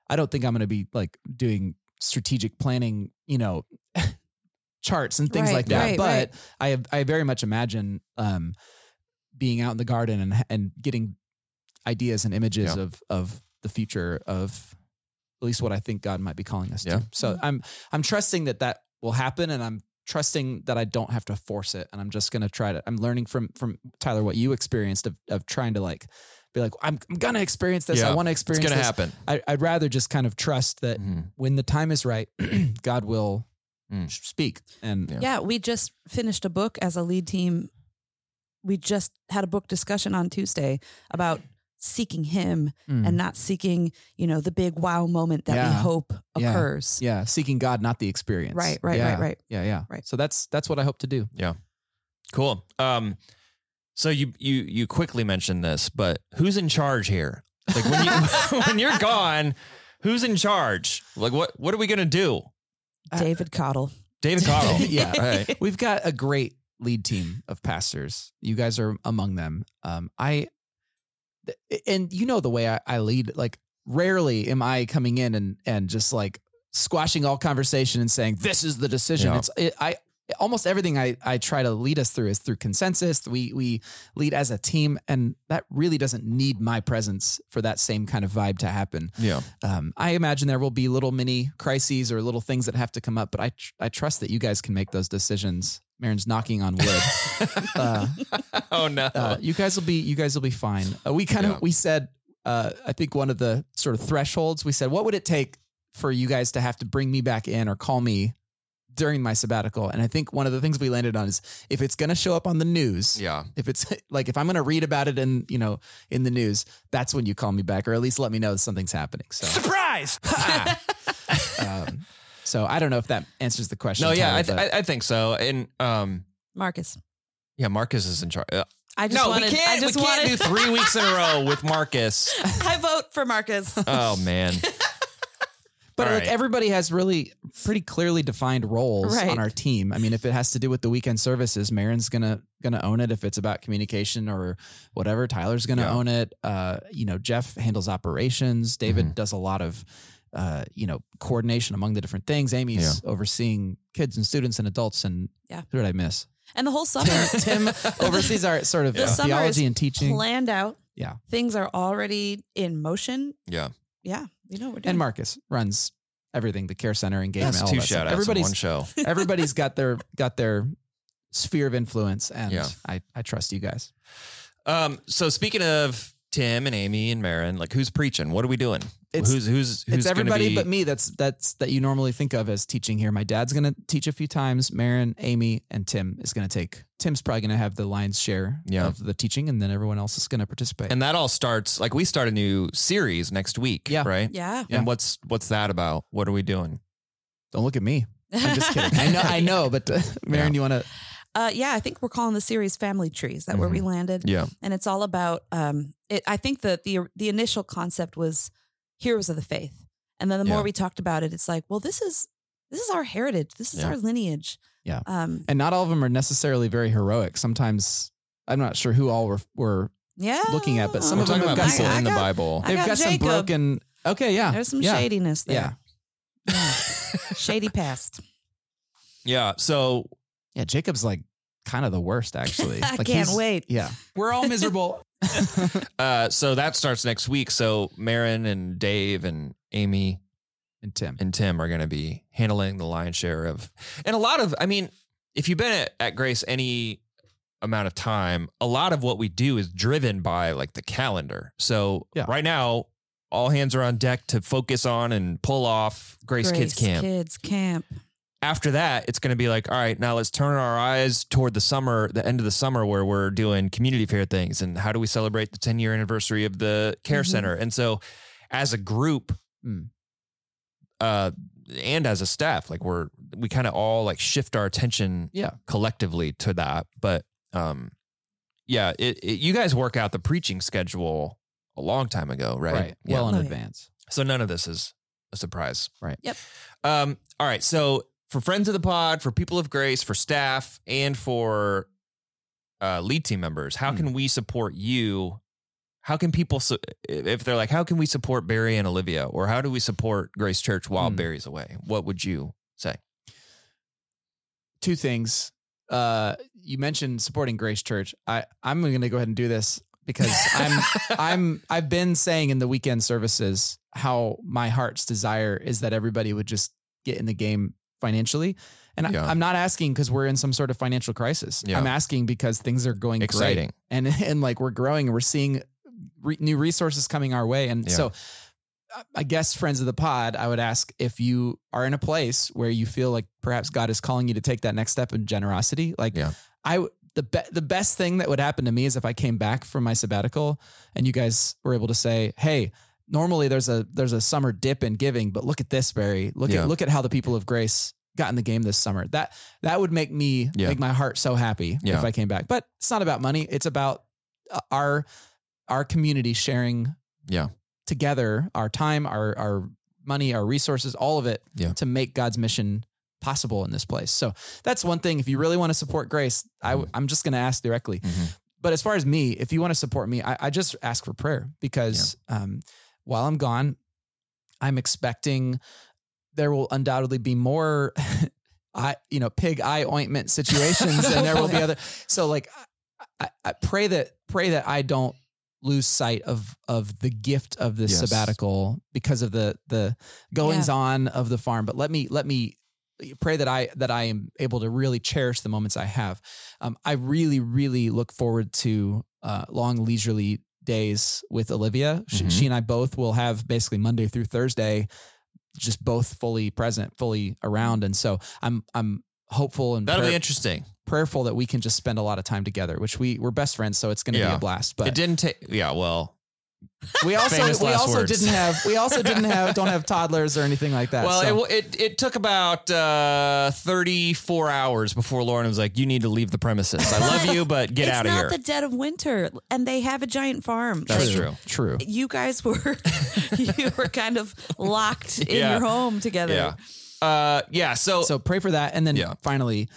i don't think i'm going to be like doing strategic planning you know charts and things Right, like that right, but right. i have, i very much imagine um being out in the garden and and getting ideas and images Yeah. of of the future of at least what i think god might be calling us Yeah. to so i'm i'm trusting that that will happen and i'm trusting that i don't have to force it and i'm just going to try to i'm learning from from tyler what you experienced of, of trying to like be like i'm, I'm gonna experience this Yeah. i want to experience It's gonna this happen. I, i'd rather just kind of trust that Mhm. when the time is right god will Mm. speak and Yeah. Yeah, we just finished a book as a lead team. We just had a book discussion on Tuesday about seeking him Mm. and not seeking, you know, the big wow moment that Yeah. we hope Yeah. occurs. yeah seeking god not the experience Right, right, yeah. right, right. yeah yeah Right. so that's that's what i hope to do Yeah. Cool. Um, so you you you quickly mentioned this, but who's in charge here? Like when you when you're gone, who's in charge? Like what what are we gonna do? David Cottle. David Cottle. Yeah. Right. We've got a great lead team of pastors. You guys are among them. Um, I, and you know the way I, I lead. Like, rarely am I coming in and and just like squashing all conversation and saying this is the decision. Yeah. It's it, I almost everything I I try to lead us through is through consensus. We we lead as a team, and that really doesn't need my presence for that same kind of vibe to happen Yeah. um, I imagine there will be little mini crises or little things that have to come up, but I tr- I trust that you guys can make those decisions. Marin's knocking on wood. uh, oh no. uh, you guys will be you guys will be fine. Uh, we kind of Yeah. we said uh, I think one of the sort of thresholds we said what would it take for you guys to have to bring me back in or call me during my sabbatical, and I think one of the things we landed on is if it's going to show up on the news, yeah. if it's like if I'm going to read about it in you know in the news, that's when you call me back, or at least let me know that something's happening. So. Surprise! um, so I don't know if that answers the question. No, yeah, Tyler, I, th- but- I I think so. And um Marcus. yeah, Marcus is in charge. Uh, I just no, wanted, we can't. I just we can't wanted, do three weeks in a row with Marcus. I vote for Marcus. Oh man. But All like right. everybody has really pretty clearly defined roles Right. on our team. I mean, if it has to do with the weekend services, Marin's gonna gonna own it. If it's about communication or whatever, Tyler's gonna Yeah. own it. Uh, you know, Jeff handles operations. David Mhm. does a lot of uh, you know, coordination among the different things. Amy's overseeing kids and students and adults and Yeah. who did I miss? And the whole summer, Tim oversees our sort of The summer theology is and teaching. planned out. Yeah. Things are already in motion. Yeah. Yeah. you know what we're doing. and Marcus runs everything, the care center, engagement, That's all two that shout outs in Everybody's one show. everybody's got their got their sphere of influence and Yeah. I, I trust you guys. Um, so speaking of Tim and Amy and Marin, like who's preaching? What are we doing? It's- who's who's who's it's everybody be- but me that's that's that you normally think of as teaching here. My dad's gonna teach a few times. Marin, Amy, and Tim is gonna take Tim's probably gonna have the lion's share Yeah. of the teaching and then everyone else is gonna participate. And that all starts like we start a new series next week. Yeah. Right. Yeah. Yeah. And what's what's that about? What are we doing? Don't look at me. I'm just kidding. I know I know, but uh, Marin, you wanna Uh, yeah, I think we're calling the series "Family Trees." That where we Mm-hmm. landed, Yeah. and it's all about. Um, it. I think that the the initial concept was heroes of the faith, and then the more Yeah. we talked about it, it's like, well, this is this is our heritage. This is Yeah. our lineage. Yeah. Um. and not all of them are necessarily very heroic. Sometimes I'm not sure who all were, were Yeah. looking at, but some We're of them have got people I in the Bible. I they've got got, some broken okay, yeah. There's some yeah. shadiness there. Yeah. Shady past. yeah. So Yeah, Jacob's like kind of the worst actually. I Like can't wait. Yeah. We're all miserable. uh so that starts next week. So Marin and Dave and Amy and Tim. and Tim are going to be handling the lion's share of, and a lot of, I mean, if you've been at, at Grace any amount of time, a lot of what we do is driven by like the calendar. So Yeah. right now, all hands are on deck to focus on and pull off Grace, Kids Camp. Kids Camp. After that, it's going to be like, all right, now let's turn our eyes toward the summer, the end of the summer, where we're doing community fair things, and how do we celebrate the 10 year anniversary of the care Mhm. center? And so, as a group, Mm. uh, and as a staff, like we're we kind of all like shift our attention Yeah. collectively to that. But um, yeah, it, it you guys work out the preaching schedule a long time ago, right? Right. Yeah. Well in Oh, yeah. advance. so none of this is a surprise, Right. Yep. Um, all right. So for friends of the pod, for people of grace, for staff, and for uh, lead team members, how Hmm. can we support you? How can people, su- if they're like, how can we support Barry and Olivia, or how do we support Grace Church while Hmm. Barry's away? What would you say? Two things. Uh you mentioned supporting Grace Church. I, I'm gonna go ahead and do this because I'm I'm I've been saying in the weekend services how my heart's desire is that everybody would just get in the game financially. And Yeah. I, I'm not asking because we're in some sort of financial crisis. Yeah. I'm asking because things are going Exciting. great. And and like we're growing and we're seeing re- new resources coming our way. And Yeah. so I- guess friends of the pod, I would ask if you are in a place where you feel like perhaps God is calling you to take that next step in generosity. Like. I the be- the best thing that would happen to me is if I came back from my sabbatical and you guys were able to say, "Hey, normally there's a there's a summer dip in giving, but look at this, Barry. Look Yeah. at look at how the people of grace got in the game this summer." That that would make me Yeah. make my heart so happy Yeah. if I came back. But it's not about money. It's about uh, our our community sharing Yeah. together our time, our our money, our resources, all of it Yeah. to make God's mission possible in this place. So that's one thing. If you really want to support Grace, I, Mm-hmm. I'm just going to ask directly. But as far as me, if you want to support me, I, I just ask for prayer because um, while I'm gone, I'm expecting there will undoubtedly be more, I you know, pig eye ointment situations, and there will be other. So like, I, I pray that pray that I don't lose sight of of the gift of this Yes. sabbatical because of the the goings on of the farm. But let me let me pray that I that I am able to really cherish the moments I have. Um, I really really look forward to uh, long leisurely days with Olivia. She, Mhm. she and I both will have basically Monday through Thursday, just both fully present, fully around, and so I'm I'm hopeful and That'll prayer- be interesting. prayerful that we can just spend a lot of time together. Which we we're best friends, so it's going to be a blast. But it didn't take, yeah, well, We also Famous we last also words. didn't have we also didn't have don't have toddlers or anything like that. Well, so- it, it it took about uh, 34 hours before Lauren was like, "You need to leave the premises. I love you, but get out of not here." the dead of winter, and they have a giant farm. That's Like, true. True. You guys were you were kind of locked in Yeah. your home together. yeah, uh, yeah. So, So pray for that, and then Yeah. finally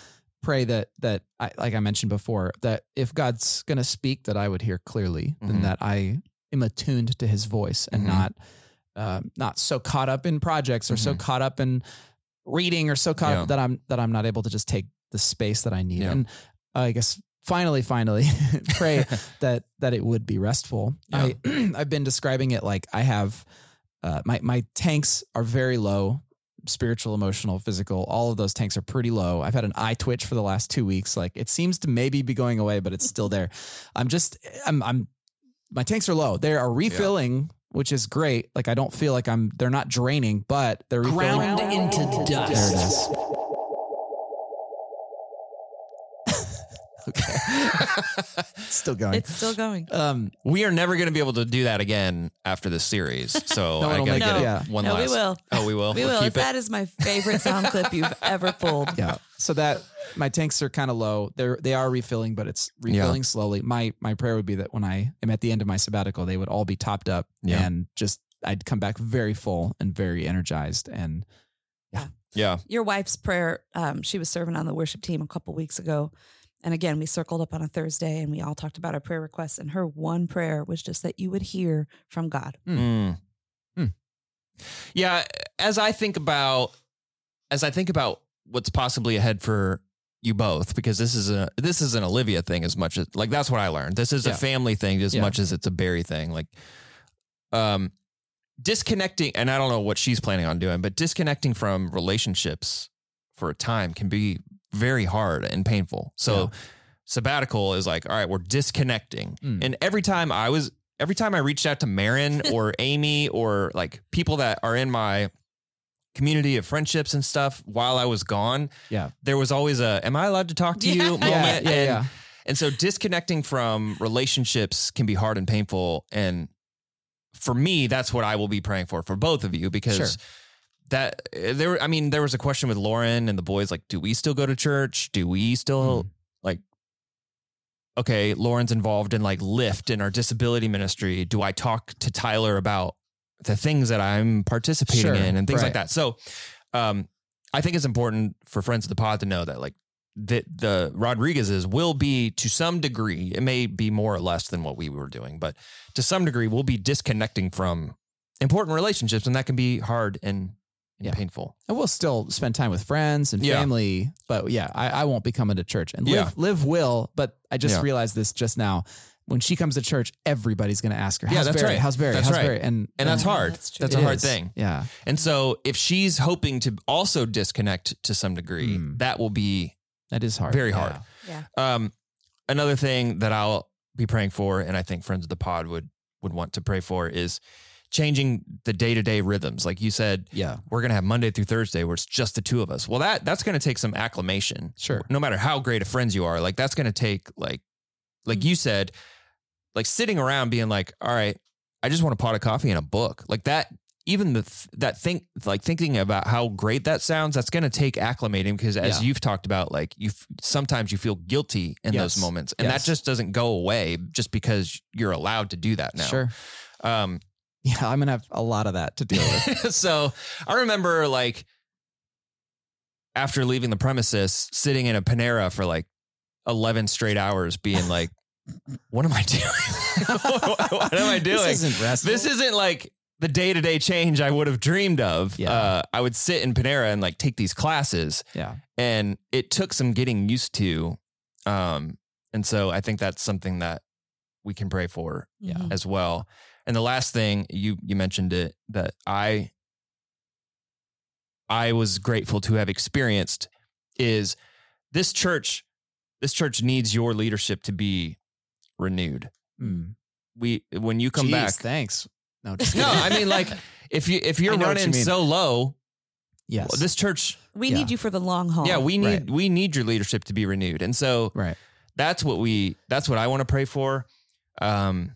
pray that that I, like I mentioned before, that if God's going to speak, that I would hear clearly, Mhm. and that I am attuned to His voice and Mhm. not uh, not so caught up in projects or so Mhm. caught up in reading or so caught Yeah. up that I'm that I'm not able to just take the space that I need. Yeah. And I guess finally, finally, pray that that it would be restful. I I've been describing it like I have uh, my my tanks are very low spiritual emotional physical all of those tanks are pretty low i've had an eye twitch for the last two weeks like it seems to maybe be going away but it's still there i'm just i'm i'm my tanks are low. They are refilling which is great. Like i don't feel like i'm they're not draining but they're refilling. Ground into there it dust. Is still going It's still going. um we are never going to be able to do that again after this series. So No, I got to get it, it yeah. one no, last. we will. Oh, we will. We We'll will. keep That it. is my favorite sound clip you've ever pulled. yeah so that my tanks are kind of low they're they are refilling but it's refilling slowly my my prayer would be that when i am at the end of my sabbatical they would all be topped up Yeah. and just i'd come back very full and very energized and yeah. Yeah. Your wife's prayer, um, she was serving on the worship team a couple weeks ago. And again, we circled up on a Thursday and we all talked about our prayer requests. And her one prayer was just that you would hear from God. Mm. Hmm. Yeah, as I think about as I think about what's possibly ahead for you both, because this is a this is an Olivia thing as much as like that's what I learned. This is Yeah. a family thing as Yeah. much as it's a Barry thing. Like um disconnecting and I don't know what she's planning on doing, but disconnecting from relationships for a time can be very hard and painful. So Yeah. sabbatical is like, all right, we're disconnecting. Mm. And every time I was every time I reached out to Marin or Amy or like people that are in my community of friendships and stuff while I was gone, yeah there was always a am I allowed to talk to you Yeah. moment. yeah yeah, and, yeah. and so disconnecting from relationships can be hard and painful. And for me, that's what I will be praying for for both of you because Sure. That there, I mean, there was a question with Lauren and the boys like, do we still go to church? Do we still Mm. like, okay, Lauren's involved in like Lyft in our disability ministry. Do I talk to Tyler about the things that I'm participating Sure. in and things like that? So, um, I think it's important for friends of the pod to know that like that the Rodriguez's will be to some degree, it may be more or less than what we were doing, but to some degree, we'll be disconnecting from important relationships, and that can be hard and, and Yeah. painful. and we'll still spend time with friends and Yeah. family but yeah i, I won't be coming to church and Yeah. Liv Liv will but i just Yeah. realized this just now when she comes to church everybody's going to ask her Yeah, how's that's barry right. how's barry That's how's right. barry and And that's hard. that's That's, a it hard is. thing. yeah And so if she's hoping to also disconnect to some degree, Mm. that will be that is hard Very hard. Yeah. hard. Um, another thing that I'll be praying for, and I think friends of the pod would would want to pray for, is changing the day to day rhythms. Like you said, yeah we're gonna have Monday through Thursday where it's just the two of us. Well, that that's gonna take some acclimation. Sure. No matter how great of friends you are, like that's gonna take like like you said, like sitting around being like, all right, I just want a pot of coffee and a book. Like that even the th- that think like thinking about how great that sounds that's going to take acclimating because as Yeah. you've talked about like you sometimes you feel guilty in Yes. those moments and Yes. that just doesn't go away just because you're allowed to do that now sure um yeah i'm gonna have a lot of that to deal with so I remember like after leaving the premises, sitting in a Panera for like 11 straight hours being like, what am I doing? what am I doing? this isn't restful This isn't like the day to day change I would have dreamed of. Yeah. Uh, I would sit in Panera and like take these classes, yeah and it took some getting used to. Um, and so I think that's something that we can pray for Yeah. As well. And the last thing you you mentioned it that I I was grateful to have experienced is this church this church needs your leadership to be renewed. Mm. We when you come Jeez, back thanks no just No. I mean like if you if you're I know what running you so low, yes this church We Yeah. need you for the long haul. yeah, we need Right. we need your leadership to be renewed. And so right that's what we that's what I want to pray for. Um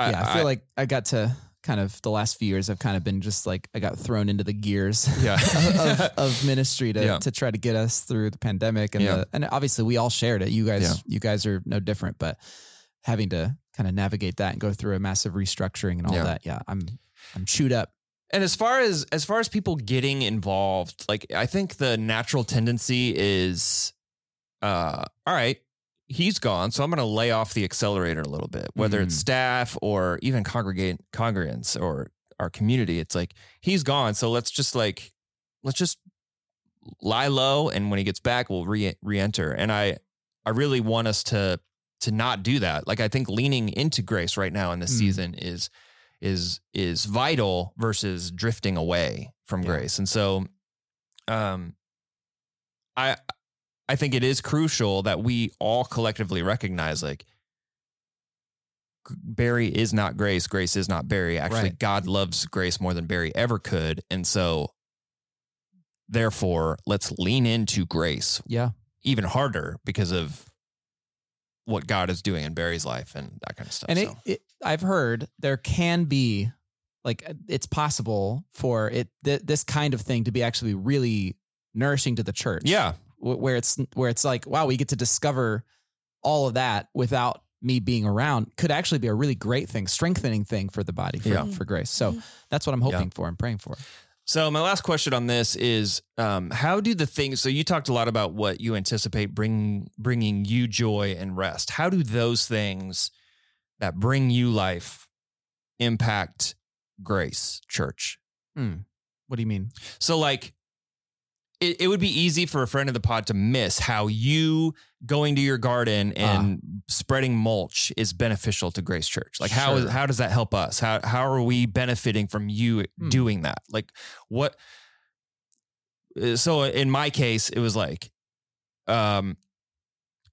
yeah, I, feel like I got to kind of the last few years. I've kind of been just like I got thrown into the gears yeah, of, of ministry to Yeah. to try to get us through the pandemic and Yeah. the, and obviously we all shared it. You guys you guys are no different, but having to kind of navigate that and go through a massive restructuring and all that. Yeah, I'm I'm chewed up. And as far as as far as people getting involved, like I think the natural tendency is, uh, all right, he's gone, so I'm going to lay off the accelerator a little bit, whether it's Mhm. staff or even congregate congregants or our community. It's like he's gone, so let's just like let's just lie low, and when he gets back, we'll re re-enter. And I I really want us to to not do that. Like I think leaning into grace right now in this Mm. season is is is vital versus drifting away from Yeah. grace. And so um I I think it is crucial that we all collectively recognize like Barry is not grace, grace is not Barry. Actually, Right. God loves grace more than Barry ever could. And so therefore, let's lean into grace Yeah. even harder because of what God is doing in Barry's life and that kind of stuff. And it, so. it, I've heard there can be like uh, it's possible for it th- this kind of thing to be actually really nourishing to the church. yeah, where it's where it's like wow, we get to discover all of that without me being around could actually be a really great thing, strengthening thing for the body for, Yeah. for mm-hmm. grace. So mm-hmm. that's what I'm hoping for and praying for. So my last question on this is, um, how do the things? So you talked a lot about what you anticipate bring bringing you joy and rest. How do those things that bring you life impact Grace Church? Hmm. What do you mean? So like, it, it would be easy for a friend of the pod to miss how you going to your garden and spreading mulch is beneficial to Grace Church. Like how is Sure. how does that help us? How how are we benefiting from you Hmm. doing that? Like what? uh, So in my case, it was like, um,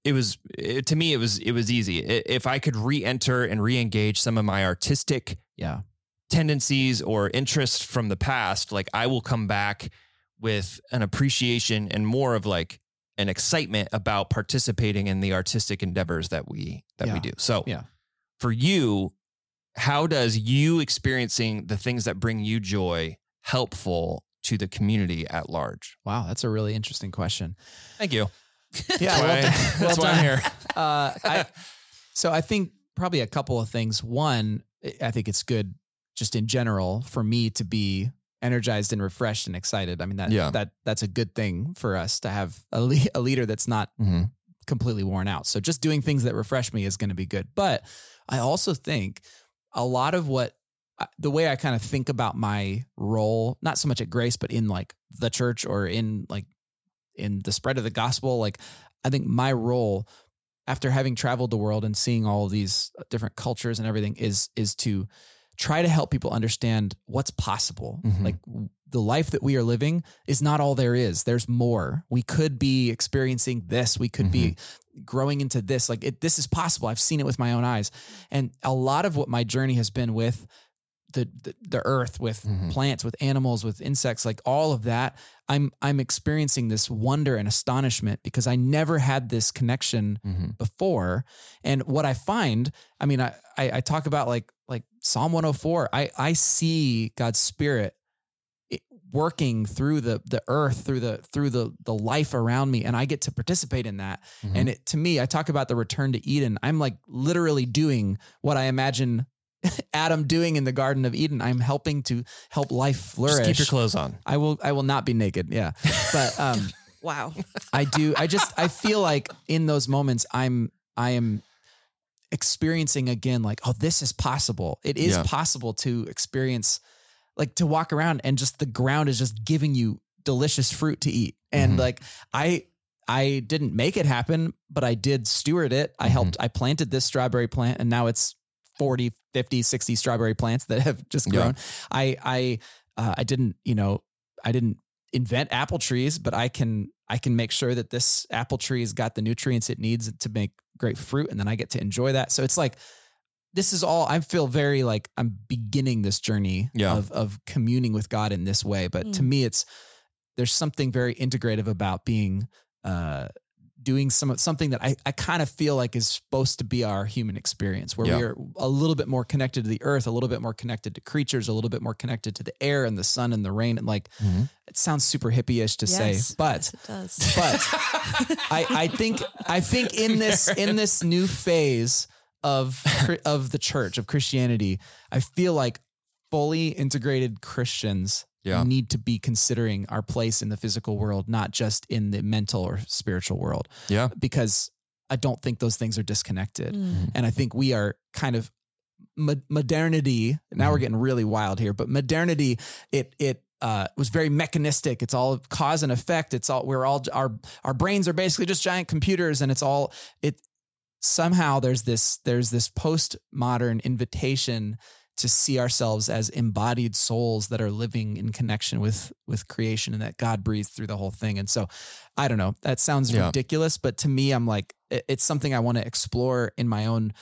it was it, to me it was it was easy. If I could re-enter and re-engage some of my artistic Yeah. tendencies or interests from the past, like I will come back with an appreciation and more of like an excitement about participating in the artistic endeavors that we that we do. So Yeah. for you, how does you experiencing the things that bring you joy helpful to the community at large? Wow, that's a really interesting question. Thank you. Yeah, well done. that's Well why I'm here. Uh, I, so I think probably a couple of things. One, I think it's good just in general for me to be energized and refreshed and excited. I mean that Yeah. that that's a good thing for us to have a, le- a leader that's not Mhm. completely worn out. So just doing things that refresh me is going to be good. But I also think a lot of what the way I kind of think about my role, not so much at Grace, but in like the church or in like in the spread of the gospel, like I think my role after having traveled the world and seeing all of these different cultures and everything is is to try to help people understand what's possible. Mhm. Like the life that we are living is not all there is. There's more. We could be experiencing this. We could be growing into this. Like it, this is possible. I've seen it with my own eyes. And a lot of what my journey has been with the the, the earth, with Mhm. plants, with animals, with insects, like all of that, I'm I'm experiencing this wonder and astonishment because I never had this connection Mhm. before. And what I find, I mean, I, I, I talk about like like Psalm 104. I I see God's Spirit working through the the earth, through the through the the life around me, and I get to participate in that. Mhm. And it to me, I talk about the return to Eden. I'm like literally doing what I imagine Adam doing in the Garden of Eden. I'm helping to help life flourish. Just keep your clothes on. I will I will not be naked. Yeah. But um Wow. I do. I just I feel like in those moments I'm I am experiencing again like oh this is possible. It is Yeah. possible to experience like to walk around and just the ground is just giving you delicious fruit to eat. And Mhm. like I I didn't make it happen, but I did steward it. I Mhm. helped I planted this strawberry plant and now it's 40, 50, 60 strawberry plants that have just Yeah. grown. I I uh, I didn't, you know, I didn't invent apple trees, but I can I can make sure that this apple tree has got the nutrients it needs to make great fruit, and then I get to enjoy that. So it's like this is all I feel very like I'm beginning this journey Yeah. of of communing with God in this way. But to Mm. me, it's there's something very integrative about being uh doing some something that I, I kind of feel like is supposed to be our human experience, where Yeah. we are a little bit more connected to the earth, a little bit more connected to creatures, a little bit more connected to the air and the sun and the rain. And like, mm-hmm. it sounds super hippie-ish to say, but yes, it does. but I, I think I think in this in this new phase of of the church of Christianity, I feel like fully integrated Christians Yeah. need to be considering our place in the physical world, not just in the mental or spiritual world, Yeah. because I don't think those things are disconnected. Mm. And I think we are kind of mo- modernity. Now we're getting really wild here, but modernity, it, it, uh, was very mechanistic. It's all cause and effect. It's all we're all our our brains are basically just giant computers, and it's all it. Somehow there's this there's this postmodern invitation to see ourselves as embodied souls that are living in connection with with creation and that God breathed through the whole thing. And so, I don't know. That sounds Yeah. ridiculous, but to me, I'm like, it- it's something I want to explore in my own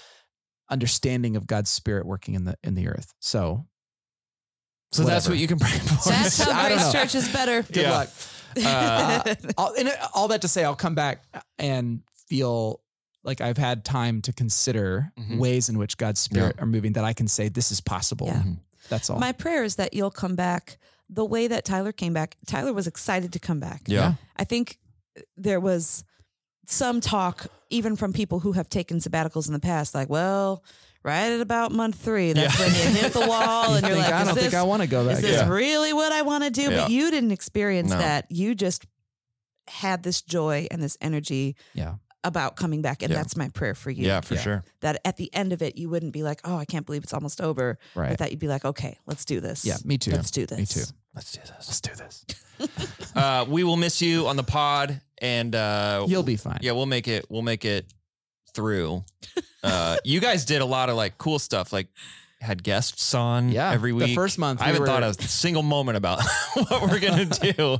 understanding of God's spirit working in the in the earth. So So that's what you can pray for. That's how Grace. Church is better. good Yeah. luck. Uh, all, and all that to say, I'll come back and feel like I've had time to consider Mhm. ways in which God's spirit are moving that I can say this is possible. Yeah. That's all. My prayer is that you'll come back the way that Tyler came back. Tyler was excited to come back. Yeah. I think there was some talk, even from people who have taken sabbaticals in the past, like, well, right at about month three, that's Yeah. when you hit the wall You and you're think, like, I don't this, think I want to go back. is this Yeah. really what I want to do? Yeah. But you didn't experience No. that. You just had this joy and this energy Yeah. About coming back. And Yeah. that's my prayer for you. Yeah, for Yeah. sure. That at the end of it, you wouldn't be like, oh, I can't believe it's almost over. Right. But that you'd be like, okay, let's do this. Yeah, me too. Let's do this. Me too. Let's do this. Let's do this. Uh, we will miss you on the pod, and uh, You'll be fine. yeah, we'll make it. We'll make it through. Uh, you guys did a lot of like cool stuff, like had guests on Yeah, every week. the week. first month I haven't were- thought a single moment about what we're gonna do,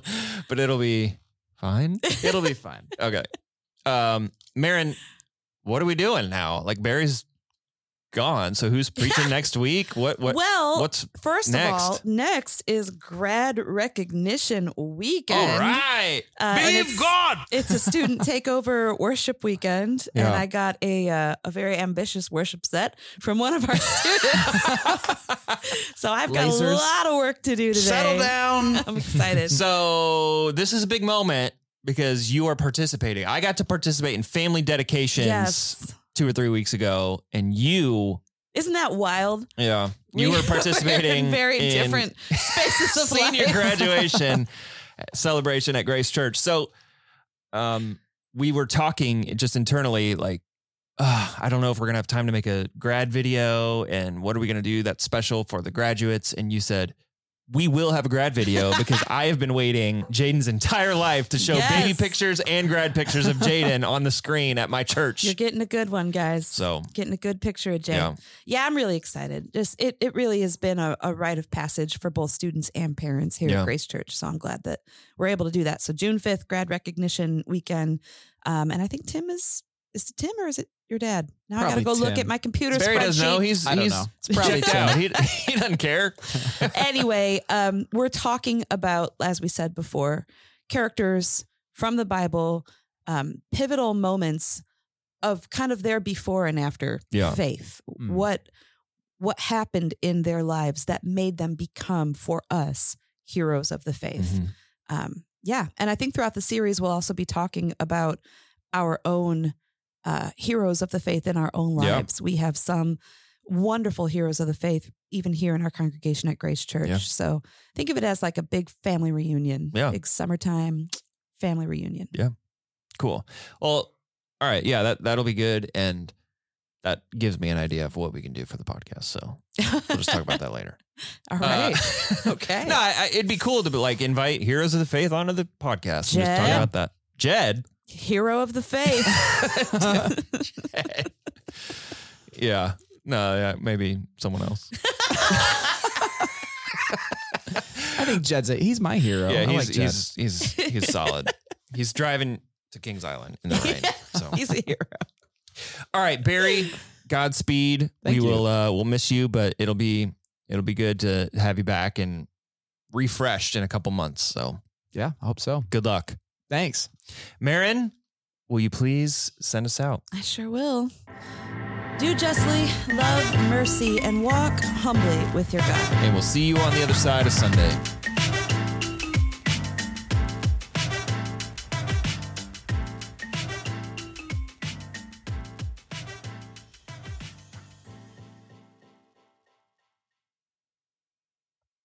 but it'll be fine. It'll be fine. Okay. Um, Marin, what are we doing now? Like Barry's gone, so who's preaching next week? What? What? well, what's first next? of all, next is grad recognition weekend. all right? Uh, it's- God. It's a student takeover worship weekend, and I got a uh, a very ambitious worship set from one of our students. so I've got a lot of work to do today. Settle down. I'm excited. So this is a big moment because you are participating. I got to participate in family dedications yes, two or three weeks ago, and you, isn't that wild? yeah, you We- were participating in very in different spaces of senior life. graduation celebration at Grace Church. So, um, we were talking just internally, like, uh, I don't know if we're gonna have time to make a grad video, and what are we gonna do that's special for the graduates? And you said. We will have a grad video because I have been waiting Jaden's entire life to show Yes. baby pictures and grad pictures of Jaden on the screen at my church. You're getting a good one, guys. So getting a good picture of Jay. Yeah. Yeah. I'm really excited. Just it, it really has been a, a rite of passage for both students and parents here Yeah. at Grace Church. So I'm glad that we're able to do that. So June 5th, grad recognition weekend. Um, and I think Tim is is it Tim or is it your dad? Now I gotta go look at my computer Barry doesn't know. He's I don't he's know. It's probably checked out. He, he doesn't care. anyway, um, we're talking about, as we said before, characters from the Bible, um, pivotal moments of kind of their before and after Yeah. faith. Mm. What what happened in their lives that made them become for us heroes of the faith. Mhm. Um, yeah, and I think throughout the series we'll also be talking about our own uh, heroes of the faith in our own Yeah. lives. We have some wonderful heroes of the faith, even here in our congregation at Grace Church. Yeah. So think of it as like a big family reunion, Yeah. big summertime family reunion. Yeah. Cool. Well, all right. Yeah, that that'll be good, and that gives me an idea of what we can do for the podcast. So we'll just talk about that later. all right. Uh, okay. no, I, I, it'd be cool to be like invite heroes of the faith onto the podcast and just talk about that. Jed. Hero of the faith. yeah. No, yeah, maybe someone else. I think Jed's a, he's my hero. yeah, I he's, like Jed. he's he's he's solid. he's driving to Kings Island in the rain. So He's a hero. All right, Barry. Godspeed. Thank we you. will uh we'll miss you, but it'll be it'll be good to have you back and refreshed in a couple months. So yeah, I hope so. good luck. Thanks. Marin, will you please send us out? I sure will. Do justly, love mercy, and walk humbly with your God. And we'll see you on the other side of Sunday.